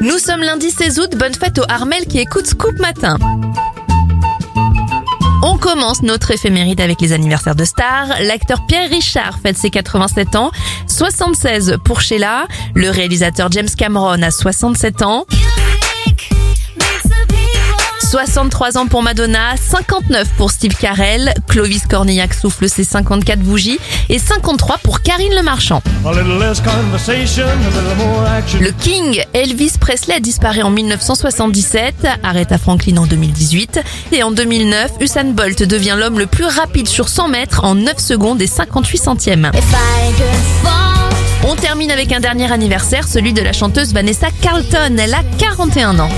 Nous sommes lundi 16 août, bonne fête au Armel qui écoute Scoop Matin. On commence notre éphéméride avec les anniversaires de stars. L'acteur Pierre Richard fête ses 87 ans, 76 pour Sheila. Le réalisateur James Cameron a 67 ans. 63 ans pour Madonna, 59 pour Steve Carell, Clovis Cornillac souffle ses 54 bougies et 53 pour Karine Le Marchand. Le King Elvis Presley a disparu en 1977, Aretha Franklin en 2018 et en 2009, Usain Bolt devient l'homme le plus rapide sur 100 mètres en 9 secondes et 58 centièmes. On termine avec un dernier anniversaire, celui de la chanteuse Vanessa Carlton. Elle a 41 ans.